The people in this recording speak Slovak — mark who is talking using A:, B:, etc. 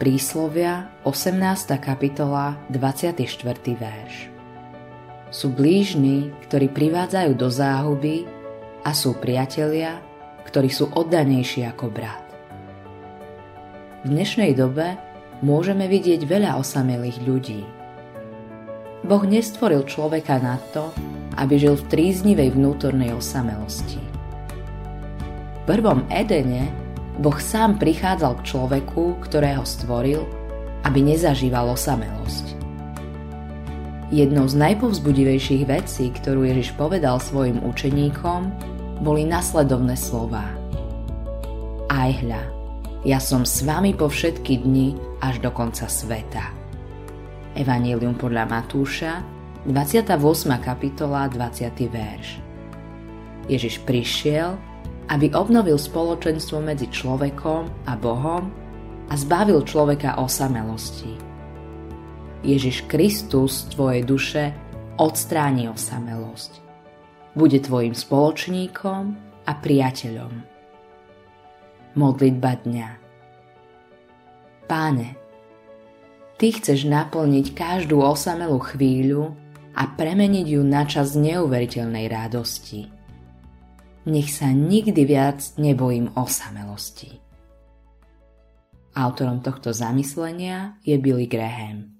A: Príslovia 18. kapitola 24. verš Sú blížni, ktorí privádzajú do záhuby a sú priatelia, ktorí sú oddanejší ako brat. V dnešnej dobe môžeme vidieť veľa osamelých ľudí. Boh nestvoril človeka na to, aby žil v tríznivej vnútornej osamelosti. V prvom Edene Boh sám prichádzal k človeku, ktorého stvoril, aby nezažíval osamelosť. Jednou z najpovzbudivejších vecí, ktorú Ježiš povedal svojim učeníkom, boli nasledovné slová. Aj hľa, ja som s vami po všetky dni až do konca sveta. Evangelium podľa Matúša, 28. kapitola, 20. verš. Ježiš prišiel, aby obnovil spoločenstvo medzi človekom a Bohom a zbavil človeka osamelosti. Ježiš Kristus z tvojej duše odstráni osamelosť. Bude tvojim spoločníkom a priateľom. Modlitba dňa Páne, Ty chceš naplniť každú osamelú chvíľu a premeniť ju na čas neuveriteľnej radosti nech sa nikdy viac nebojím osamelosti. Autorom tohto zamyslenia je Billy Graham.